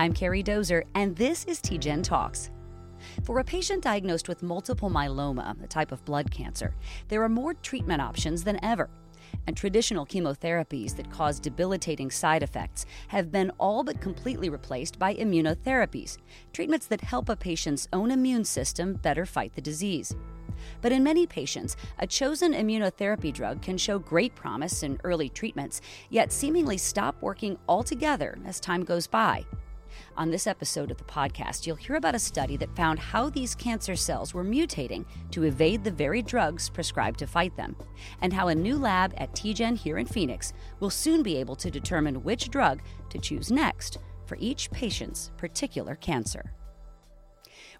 I'm Carrie Dozer, and this is TGen Talks. For a patient diagnosed with multiple myeloma, a type of blood cancer, there are more treatment options than ever. And traditional chemotherapies that cause debilitating side effects have been all but completely replaced by immunotherapies, treatments that help a patient's own immune system better fight the disease. But in many patients, a chosen immunotherapy drug can show great promise in early treatments, yet seemingly stop working altogether as time goes by. On this episode of the podcast, you'll hear about a study that found how these cancer cells were mutating to evade the very drugs prescribed to fight them, and how a new lab at TGen here in Phoenix will soon be able to determine which drug to choose next for each patient's particular cancer.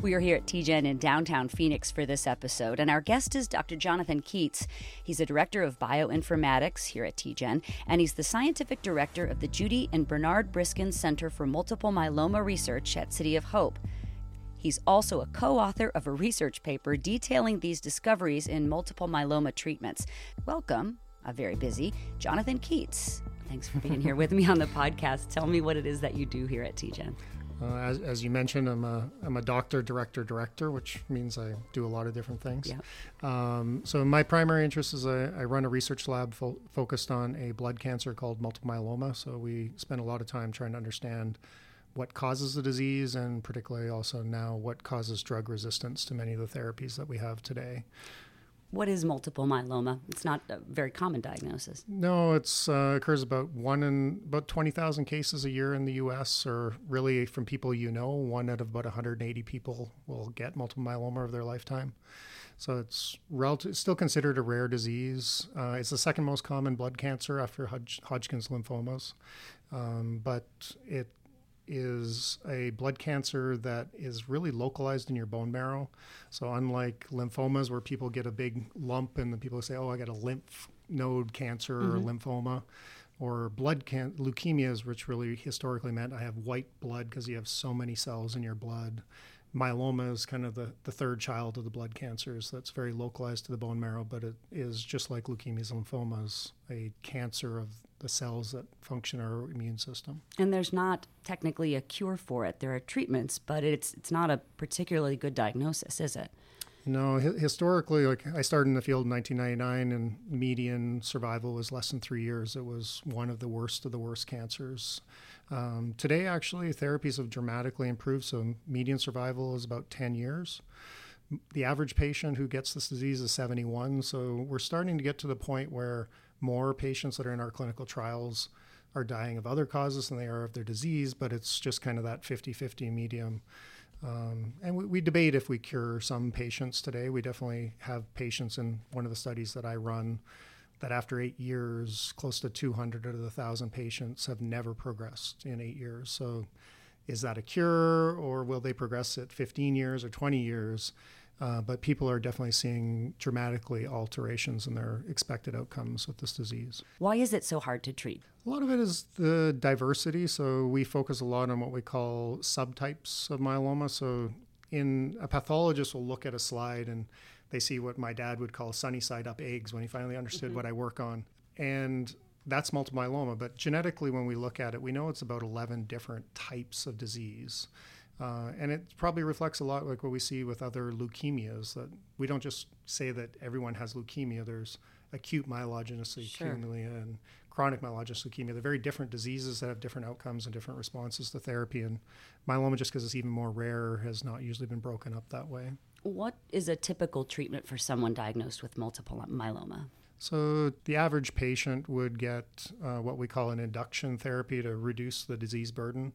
We are here at TGen in downtown Phoenix for this episode, and our guest is Dr. Jonathan Keats. He's a director of bioinformatics here at TGen, and he's the scientific director of the Judy and Bernard Briskin Center for Multiple Myeloma Research at City of Hope. He's also a co author of a research paper detailing these discoveries in multiple myeloma treatments. Welcome, a very busy Jonathan Keats. Thanks for being here with me on the podcast. Tell me what it is that you do here at TGen. Uh, as, as, you mentioned, I'm a, I'm a doctor, director, director, which means I do a lot of different things. Yeah. Um, so my primary interest is I, I run a research lab fo- focused on a blood cancer called multiple myeloma. So we spend a lot of time trying to understand what causes the disease and particularly also now what causes drug resistance to many of the therapies that we have today. What is multiple myeloma? It's not a very common diagnosis. No, it's uh, occurs about one in about twenty thousand cases a year in the U.S. Or really, from people you know, one out of about 180 people will get multiple myeloma of their lifetime. So it's relative, still considered a rare disease. Uh, it's the second most common blood cancer after Hodg- Hodgkin's lymphomas, um, but it is a blood cancer that is really localized in your bone marrow. So unlike lymphomas where people get a big lump and the people say, "Oh, I got a lymph node cancer mm-hmm. or lymphoma," or blood can- leukemias, which really historically meant I have white blood because you have so many cells in your blood myeloma is kind of the, the third child of the blood cancers that's very localized to the bone marrow, but it is just like leukemias and lymphomas, a cancer of the cells that function our immune system. And there's not technically a cure for it. There are treatments, but it's it's not a particularly good diagnosis, is it? No, historically, like I started in the field in 1999, and median survival was less than three years. It was one of the worst of the worst cancers. Um, today, actually, therapies have dramatically improved. So, median survival is about 10 years. The average patient who gets this disease is 71. So, we're starting to get to the point where more patients that are in our clinical trials are dying of other causes than they are of their disease, but it's just kind of that 50 50 medium. Um, and we, we, debate if we cure some patients today. We definitely have patients in one of the studies that I run that after eight years, close to 200 out of the 1,000 patients have never progressed in eight years. So, is that a cure, or will they progress at 15 years or 20 years? Uh, but people are definitely seeing dramatically alterations in their expected outcomes with this disease. Why is it so hard to treat? A lot of it is the diversity. So we focus a lot on what we call subtypes of myeloma. So in a pathologist will look at a slide and they see what my dad would call sunny side up eggs when he finally understood mm-hmm. what I work on. And that's multiple myeloma. But genetically, when we look at it, we know it's about 11 different types of disease. Uh, and it probably reflects a lot like what we see with other leukemias that we don't just say that everyone has leukemia. There's acute myelogenous leukemia sure. and chronic myelogenous leukemia. They're very different diseases that have different outcomes and different responses to therapy. And myeloma, just because it's even more rare, has not usually been broken up that way. What is a typical treatment for someone diagnosed with multiple myeloma? So, the average patient would get uh, what we call an induction therapy to reduce the disease burden.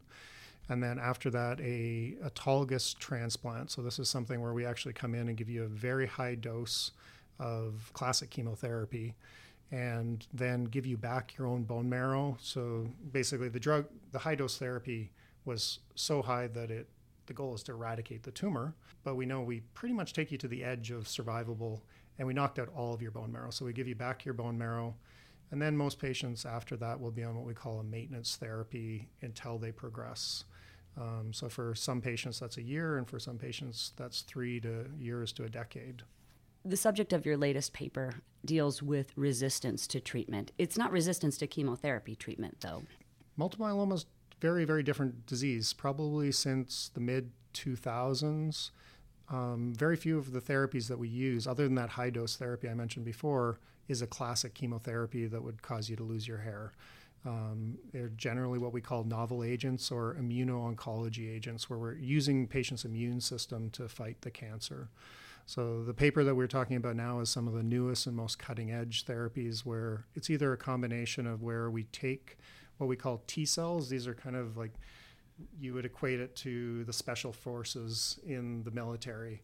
And then after that, a autologous transplant. So, this is something where we actually come in and give you a very high dose of classic chemotherapy and then give you back your own bone marrow. So, basically, the drug, the high dose therapy was so high that it the goal is to eradicate the tumor, but we know we pretty much take you to the edge of survivable and we knocked out all of your bone marrow. So we give you back your bone marrow. And then most patients after that will be on what we call a maintenance therapy until they progress. Um, so for some patients, that's a year, and for some patients, that's three to years to a decade. The subject of your latest paper deals with resistance to treatment. It's not resistance to chemotherapy treatment, though. Multiple myeloma is very, very different disease. Probably since the mid 2000s, um, very few of the therapies that we use, other than that high dose therapy I mentioned before, is a classic chemotherapy that would cause you to lose your hair. Um, they're generally what we call novel agents or immuno-oncology agents, where we're using patient's immune system to fight the cancer. So the paper that we're talking about now is some of the newest and most cutting-edge therapies, where it's either a combination of where we take what we call T cells. These are kind of like you would equate it to the special forces in the military.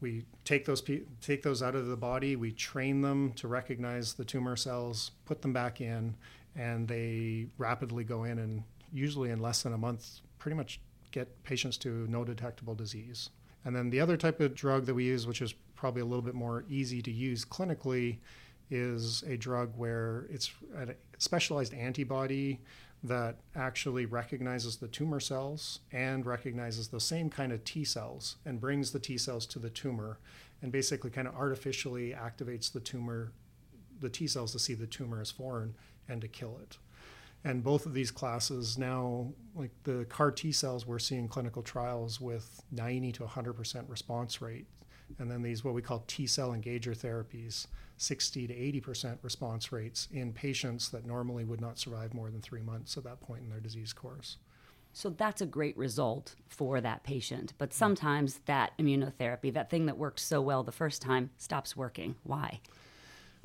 We take those take those out of the body. We train them to recognize the tumor cells, put them back in, and they rapidly go in and usually in less than a month, pretty much get patients to no detectable disease. And then the other type of drug that we use, which is probably a little bit more easy to use clinically, is a drug where it's a specialized antibody that actually recognizes the tumor cells and recognizes the same kind of T cells and brings the T cells to the tumor and basically kind of artificially activates the tumor, the T cells to see the tumor as foreign and to kill it. And both of these classes now, like the CAR T cells, we're seeing clinical trials with 90 to 100% response rate. And then these, what we call T cell engager therapies, 60 to 80% response rates in patients that normally would not survive more than three months at that point in their disease course. So that's a great result for that patient. But sometimes that immunotherapy, that thing that worked so well the first time, stops working. Why?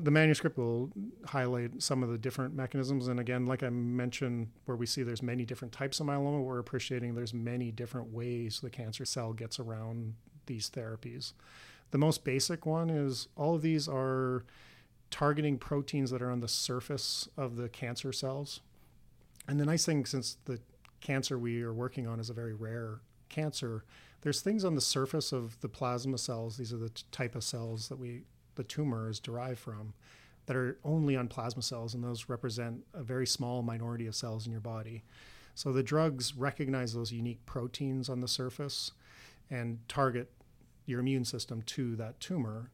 The manuscript will highlight some of the different mechanisms. And again, like I mentioned, where we see there's many different types of myeloma, we're appreciating there's many different ways the cancer cell gets around these therapies. The most basic one is all of these are targeting proteins that are on the surface of the cancer cells. And the nice thing, since the cancer we are working on is a very rare cancer, there's things on the surface of the plasma cells. These are the type of cells that we the tumor is derived from that are only on plasma cells, and those represent a very small minority of cells in your body. So the drugs recognize those unique proteins on the surface and target your immune system to that tumor.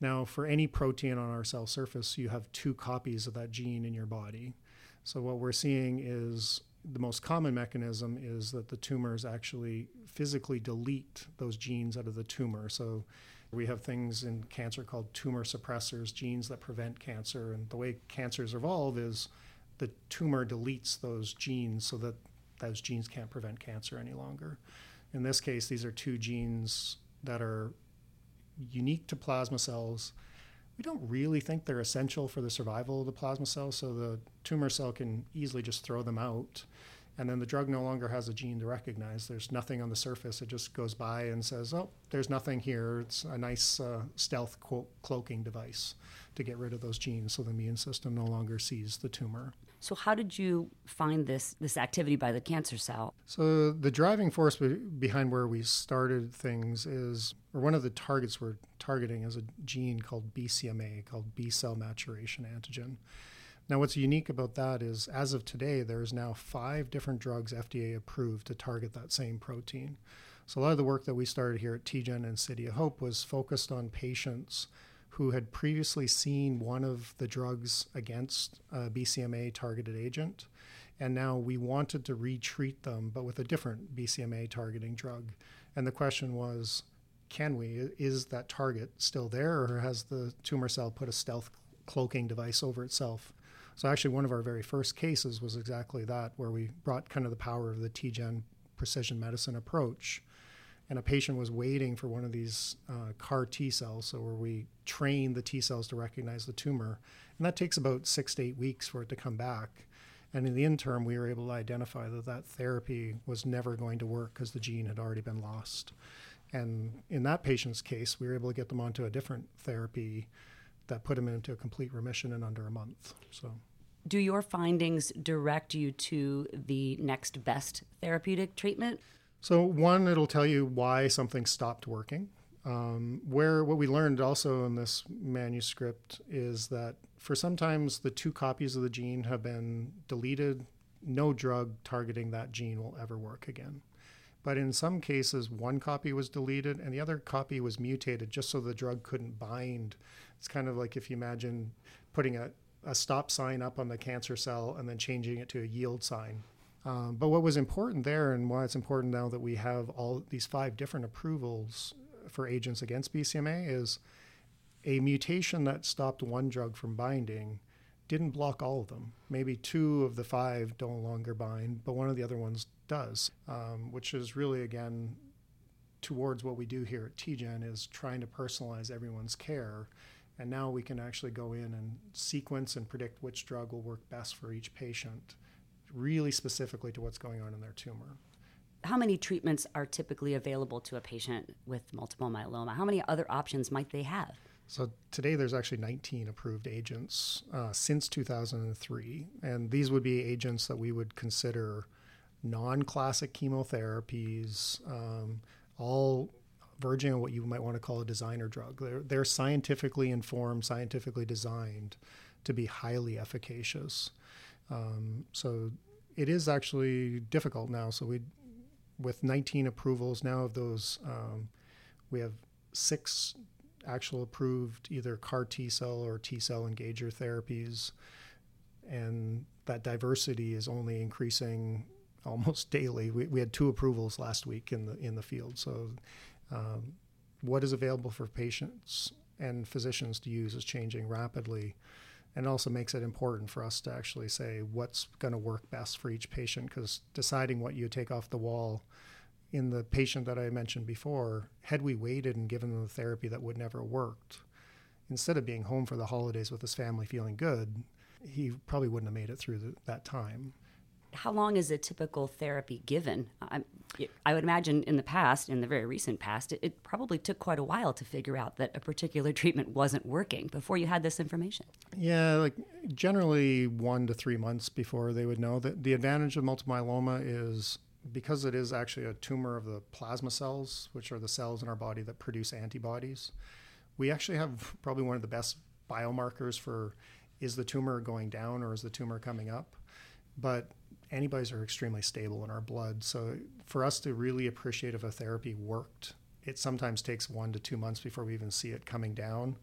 Now, for any protein on our cell surface, you have two copies of that gene in your body. So, what we're seeing is the most common mechanism is that the tumors actually physically delete those genes out of the tumor. So, we have things in cancer called tumor suppressors, genes that prevent cancer. And the way cancers evolve is the tumor deletes those genes so that those genes can't prevent cancer any longer. In this case, these are two genes that are unique to plasma cells. We don't really think they're essential for the survival of the plasma cell, so the tumor cell can easily just throw them out. And then the drug no longer has a gene to recognize. There's nothing on the surface. It just goes by and says, oh, there's nothing here. It's a nice uh, stealth cloaking device to get rid of those genes so the immune system no longer sees the tumor. So how did you find this this activity by the cancer cell? So the driving force behind where we started things is, or one of the targets we're targeting is a gene called BCMA, called B cell maturation antigen. Now, what's unique about that is, as of today, there's now five different drugs FDA approved to target that same protein. So a lot of the work that we started here at TGen and City of Hope was focused on patients who had previously seen one of the drugs against a BCMA targeted agent. And now we wanted to retreat them, but with a different BCMA targeting drug. And the question was can we? Is that target still there, or has the tumor cell put a stealth cloaking device over itself? So, actually, one of our very first cases was exactly that, where we brought kind of the power of the TGen precision medicine approach and a patient was waiting for one of these uh, CAR T cells, so where we train the T cells to recognize the tumor, and that takes about six to eight weeks for it to come back. And in the interim, we were able to identify that that therapy was never going to work because the gene had already been lost. And in that patient's case, we were able to get them onto a different therapy that put him into a complete remission in under a month. So do your findings direct you to the next best therapeutic treatment? So, one, it'll tell you why something stopped working. Um, where what we learned also in this manuscript is that for sometimes the two copies of the gene have been deleted, no drug targeting that gene will ever work again. But in some cases, one copy was deleted and the other copy was mutated just so the drug couldn't bind. It's kind of like if you imagine putting a, a stop sign up on the cancer cell and then changing it to a yield sign Um, but what was important there, and why it's important now that we have all these five different approvals for agents against BCMA, is a mutation that stopped one drug from binding didn't block all of them. Maybe two of the five no longer bind, but one of the other ones does, um, which is really, again, towards what we do here at TGen is trying to personalize everyone's care. And now we can actually go in and sequence and predict which drug will work best for each patient, really specifically to what's going on in their tumor. How many treatments are typically available to a patient with multiple myeloma? How many other options might they have? So today there's actually 19 approved agents uh, since 2003, and these would be agents that we would consider non-classic chemotherapies, um, all verging on what you might want to call a designer drug. They're, they're scientifically informed, scientifically designed to be highly efficacious. Um, so it is actually difficult now. So we, with 19 approvals now of those, um, we have six actual approved either CAR T cell or T cell engager therapies, and that diversity is only increasing almost daily. We, we had two approvals last week in the in the field. So, um, what is available for patients and physicians to use is changing rapidly, and also makes it important for us to actually say what's going to work best for each patient. Because deciding what you take off the wall in the patient that I mentioned before, had we waited and given them the therapy that would never worked, instead of being home for the holidays with his family feeling good, he probably wouldn't have made it through the, that time. How long is a typical therapy given? I, I would imagine in the past, in the very recent past, it, it, probably took quite a while to figure out that a particular treatment wasn't working before you had this information. Yeah, like generally one to three months before they would know. That the advantage of multiple myeloma is because it is actually a tumor of the plasma cells, which are the cells in our body that produce antibodies, we actually have probably one of the best biomarkers for is the tumor going down or is the tumor coming up. But antibodies are extremely stable in our blood. So for us to really appreciate if a therapy worked, it sometimes takes one to two months before we even see it coming down.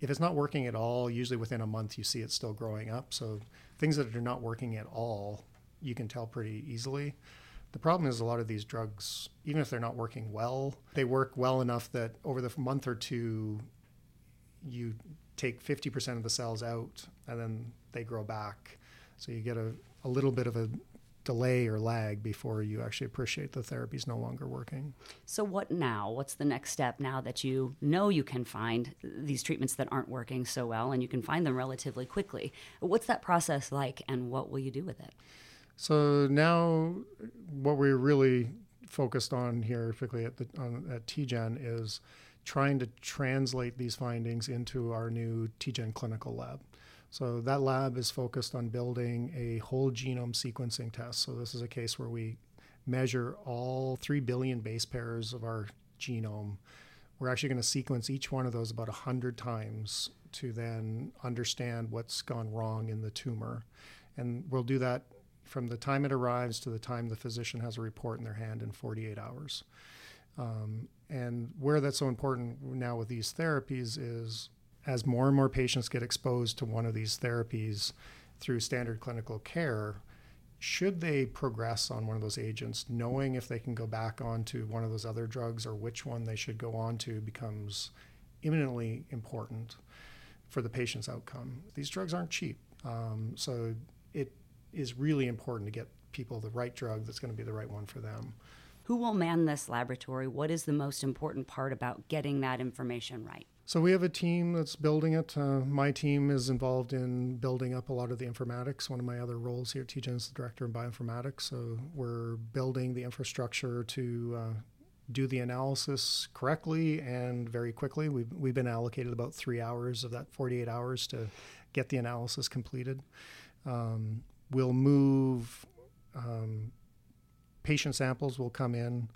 If it's not working at all, usually within a month you see it still growing up. So things that are not working at all, you can tell pretty easily. The problem is a lot of these drugs, even if they're not working well, they work well enough that over the month or two, you take 50% of the cells out and then they grow back. So you get a, a little bit of a delay or lag before you actually appreciate the therapy is no longer working. So, what now? What's the next step now that you know you can find these treatments that aren't working so well and you can find them relatively quickly? What's that process like and what will you do with it? So now, what we're really focused on here, particularly at the on, at TGen, is trying to translate these findings into our new TGen clinical lab. So that lab is focused on building a whole genome sequencing test. So this is a case where we measure all three billion base pairs of our genome. We're actually going to sequence each one of those about 100 times to then understand what's gone wrong in the tumor. And we'll do that from the time it arrives to the time the physician has a report in their hand in 48 hours. Um, and where that's so important now with these therapies is as more and more patients get exposed to one of these therapies through standard clinical care, should they progress on one of those agents, knowing if they can go back onto one of those other drugs or which one they should go on to becomes imminently important for the patient's outcome. These drugs aren't cheap. Um, so it is really important to get people the right drug that's going to be the right one for them. Who will man this laboratory? What is the most important part about getting that information right? So we have a team that's building it. Uh, my team is involved in building up a lot of the informatics. One of my other roles here at TGen is the director of bioinformatics. So we're building the infrastructure to uh, do the analysis correctly and very quickly. We've, we've been allocated about three hours of that 48 hours to get the analysis completed. Um, we'll move um, patient samples will come in.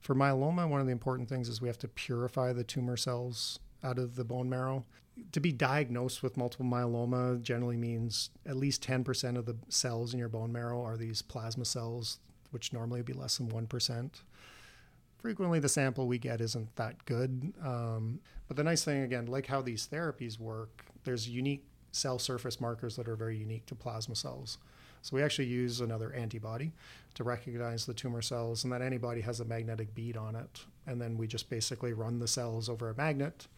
For myeloma, one of the important things is we have to purify the tumor cells out of the bone marrow. To be diagnosed with multiple myeloma generally means at least 10% of the cells in your bone marrow are these plasma cells, which normally would be less than 1%. Frequently, the sample we get isn't that good. Um, but the nice thing, again, like how these therapies work, there's unique cell surface markers that are very unique to plasma cells. So we actually use another antibody to recognize the tumor cells, and that antibody has a magnetic bead on it. And then we just basically run the cells over a magnet.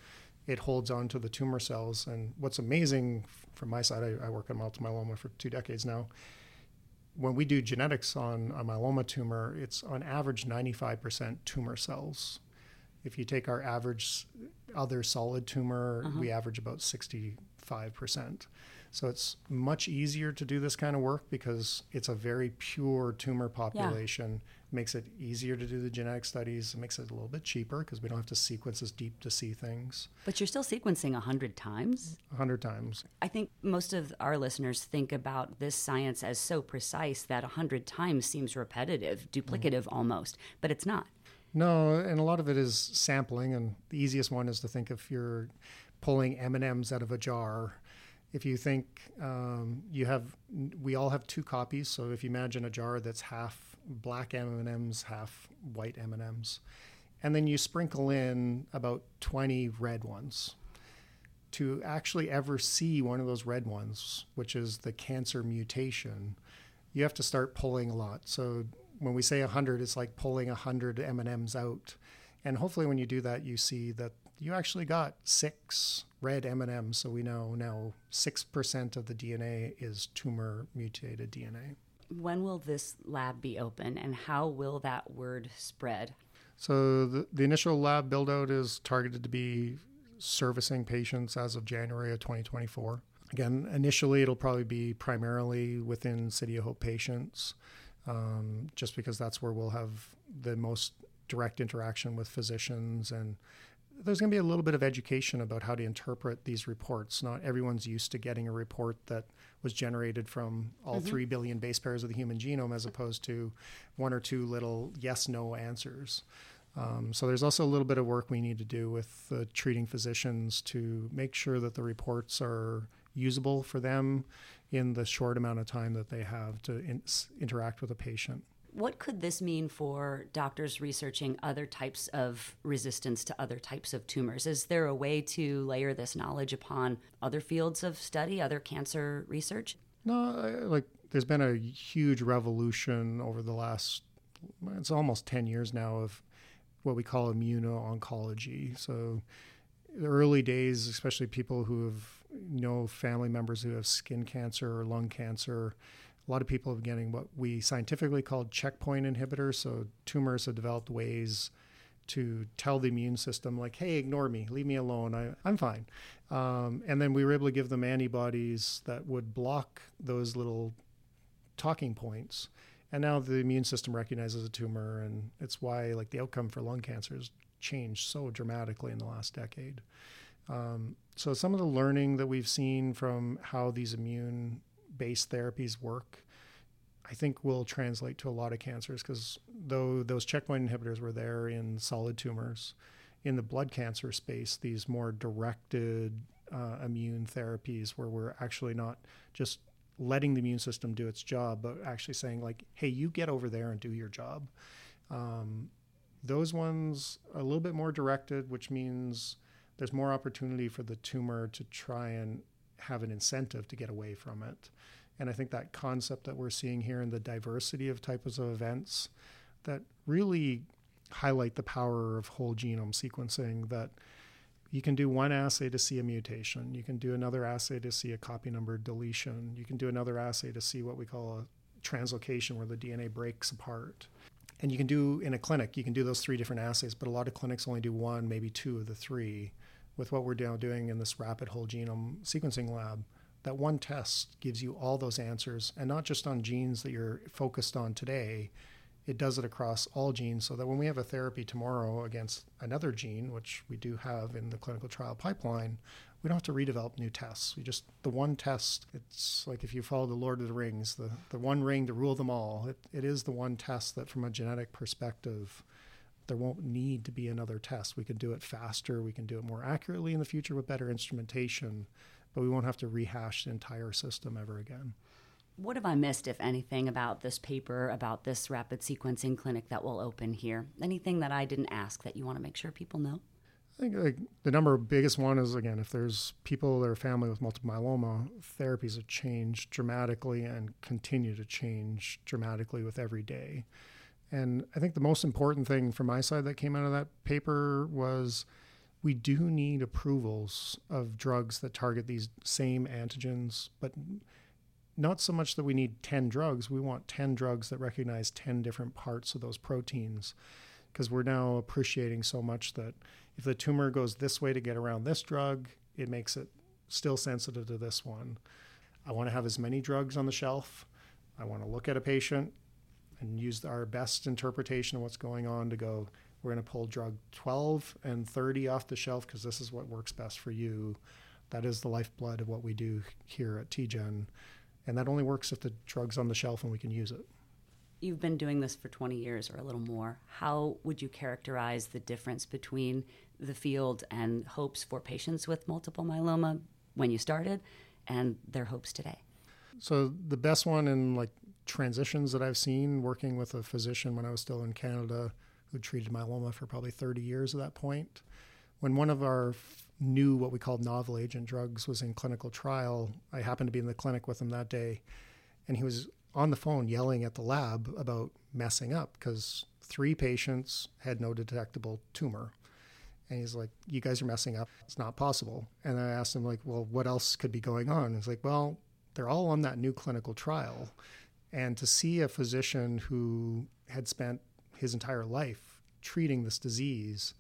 It holds on to the tumor cells. And what's amazing from my side, I, I work on multiple myeloma for two decades now. When we do genetics on a myeloma tumor, it's on average 95% tumor cells. If you take our average other solid tumor, uh-huh. we average about 65%. So it's much easier to do this kind of work because it's a very pure tumor population. Yeah. Makes it easier to do the genetic studies. It makes it a little bit cheaper because we don't have to sequence as deep to see things. But you're still sequencing 100 times? 100 times. I think most of our listeners think about this science as so precise that 100 times seems repetitive, duplicative mm-hmm. almost, but it's not. No, and a lot of it is sampling, and the easiest one is to think if you're pulling M and M's out of a jar if you think um, you have, we all have two copies. So if you imagine a jar that's half black M and M's, half white M and M's, and then you sprinkle in about 20 red ones. To actually ever see one of those red ones, which is the cancer mutation, you have to start pulling a lot. So when we say 100, it's like pulling 100 M&Ms out. And hopefully when you do that, you see that you actually got six red M&Ms, so we know now 6% of the DNA is tumor mutated DNA. When will this lab be open and how will that word spread? So the, the initial lab build out is targeted to be servicing patients as of January of 2024. Again, initially it'll probably be primarily within City of Hope patients, um, just because that's where we'll have the most direct interaction with physicians and there's going to be a little bit of education about how to interpret these reports. Not everyone's used to getting a report that was generated from all mm-hmm. 3 billion base pairs of the human genome as opposed to one or two little yes no answers. Um, so there's also a little bit of work we need to do with the treating physicians to make sure that the reports are usable for them in the short amount of time that they have to in- interact with a patient. What could this mean for doctors researching other types of resistance to other types of tumors? Is there a way to layer this knowledge upon other fields of study, other cancer research? No, like there's been a huge revolution over the last, it's almost 10 years now of what we call immuno-oncology. So the early days, especially people who have know family members who have skin cancer or lung cancer, a lot of people are getting what we scientifically call checkpoint inhibitors. So tumors have developed ways to tell the immune system, like, hey, ignore me, leave me alone, I, I'm fine. Um, and then we were able to give them antibodies that would block those little talking points. And now the immune system recognizes a tumor, and it's why like the outcome for lung cancer has changed so dramatically in the last decade. Um, so some of the learning that we've seen from how these immune based therapies work, I think will translate to a lot of cancers because though those checkpoint inhibitors were there in solid tumors, in the blood cancer space, these more directed uh, immune therapies where we're actually not just letting the immune system do its job, but actually saying like, "Hey, you get over there and do your job." Um, those ones a little bit more directed, which means there's more opportunity for the tumor to try and have an incentive to get away from it. And I think that concept that we're seeing here in the diversity of types of events that really highlight the power of whole genome sequencing that you can do one assay to see a mutation. You can do another assay to see a copy number deletion. You can do another assay to see what we call a translocation where the DNA breaks apart. And you can do in a clinic, you can do those three different assays, but a lot of clinics only do one, maybe two of the three with what we're now doing in this rapid whole genome sequencing lab, that one test gives you all those answers and not just on genes that you're focused on today. It does it across all genes so that when we have a therapy tomorrow against another gene, which we do have in the clinical trial pipeline, we don't have to redevelop new tests. We just, the one test, it's like if you follow the Lord of the Rings, the, the one ring to rule them all. It, it is the one test that, from a genetic perspective, there won't need to be another test. We can do it faster, we can do it more accurately in the future with better instrumentation, but we won't have to rehash the entire system ever again. What have I missed, if anything, about this paper, about this rapid sequencing clinic that will open here? Anything that I didn't ask that you want to make sure people know? I think like, the number biggest one is again, if there's people or family with multiple myeloma, therapies have changed dramatically and continue to change dramatically with every day. And I think the most important thing from my side that came out of that paper was we do need approvals of drugs that target these same antigens, but not so much that we need 10 drugs. We want 10 drugs that recognize 10 different parts of those proteins because we're now appreciating so much that if the tumor goes this way to get around this drug, it makes it still sensitive to this one. I want to have as many drugs on the shelf. I want to look at a patient and use our best interpretation of what's going on to go, we're going to pull drug 12 and 30 off the shelf because this is what works best for you. That is the lifeblood of what we do here at TGen. And that only works if the drug's on the shelf and we can use it. You've been doing this for 20 years or a little more. How would you characterize the difference between the field and hopes for patients with multiple myeloma when you started and their hopes today? So the best one in like transitions that I've seen working with a physician when I was still in Canada who treated myeloma for probably 30 years at that point. When one of our new, what we called novel agent drugs was in clinical trial, I happened to be in the clinic with him that day, and he was on the phone yelling at the lab about messing up because three patients had no detectable tumor. And he's like, You guys are messing up. It's not possible. And I asked him, like, well, what else could be going on? He's like, Well, they're all on that new clinical trial. And to see a physician who had spent his entire life treating this disease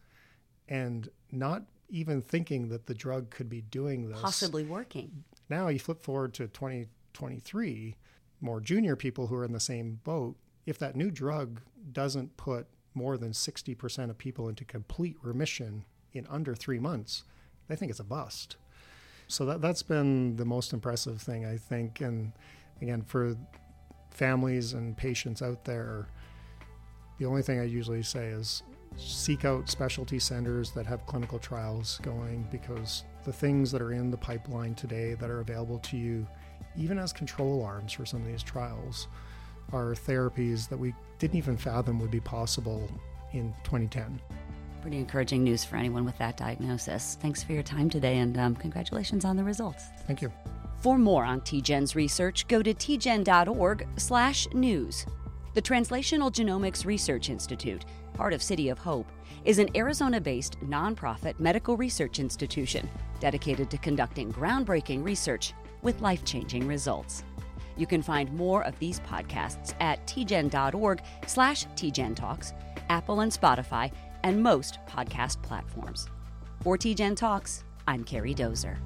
and not even thinking that the drug could be doing this. Possibly working. Now you flip forward to 2023, more junior people who are in the same boat. If that new drug doesn't put more than 60% of people into complete remission in under three months, they think it's a bust. So that, that's been the most impressive thing, I think. And again, for families and patients out there, the only thing I usually say is seek out specialty centers that have clinical trials going because the things that are in the pipeline today that are available to you, even as control arms for some of these trials, are therapies that we didn't even fathom would be possible in 2010. Pretty encouraging news for anyone with that diagnosis. Thanks for your time today and um, congratulations on the results. Thank you. For more on TGen's research, go to tgen.org slash news. The Translational Genomics Research Institute, part of City of Hope, is an Arizona based nonprofit medical research institution dedicated to conducting groundbreaking research with life changing results. You can find more of these podcasts at tgen.org slash tgentalks, Apple and Spotify, and most podcast platforms. For TGen Talks, I'm Carrie Dozer.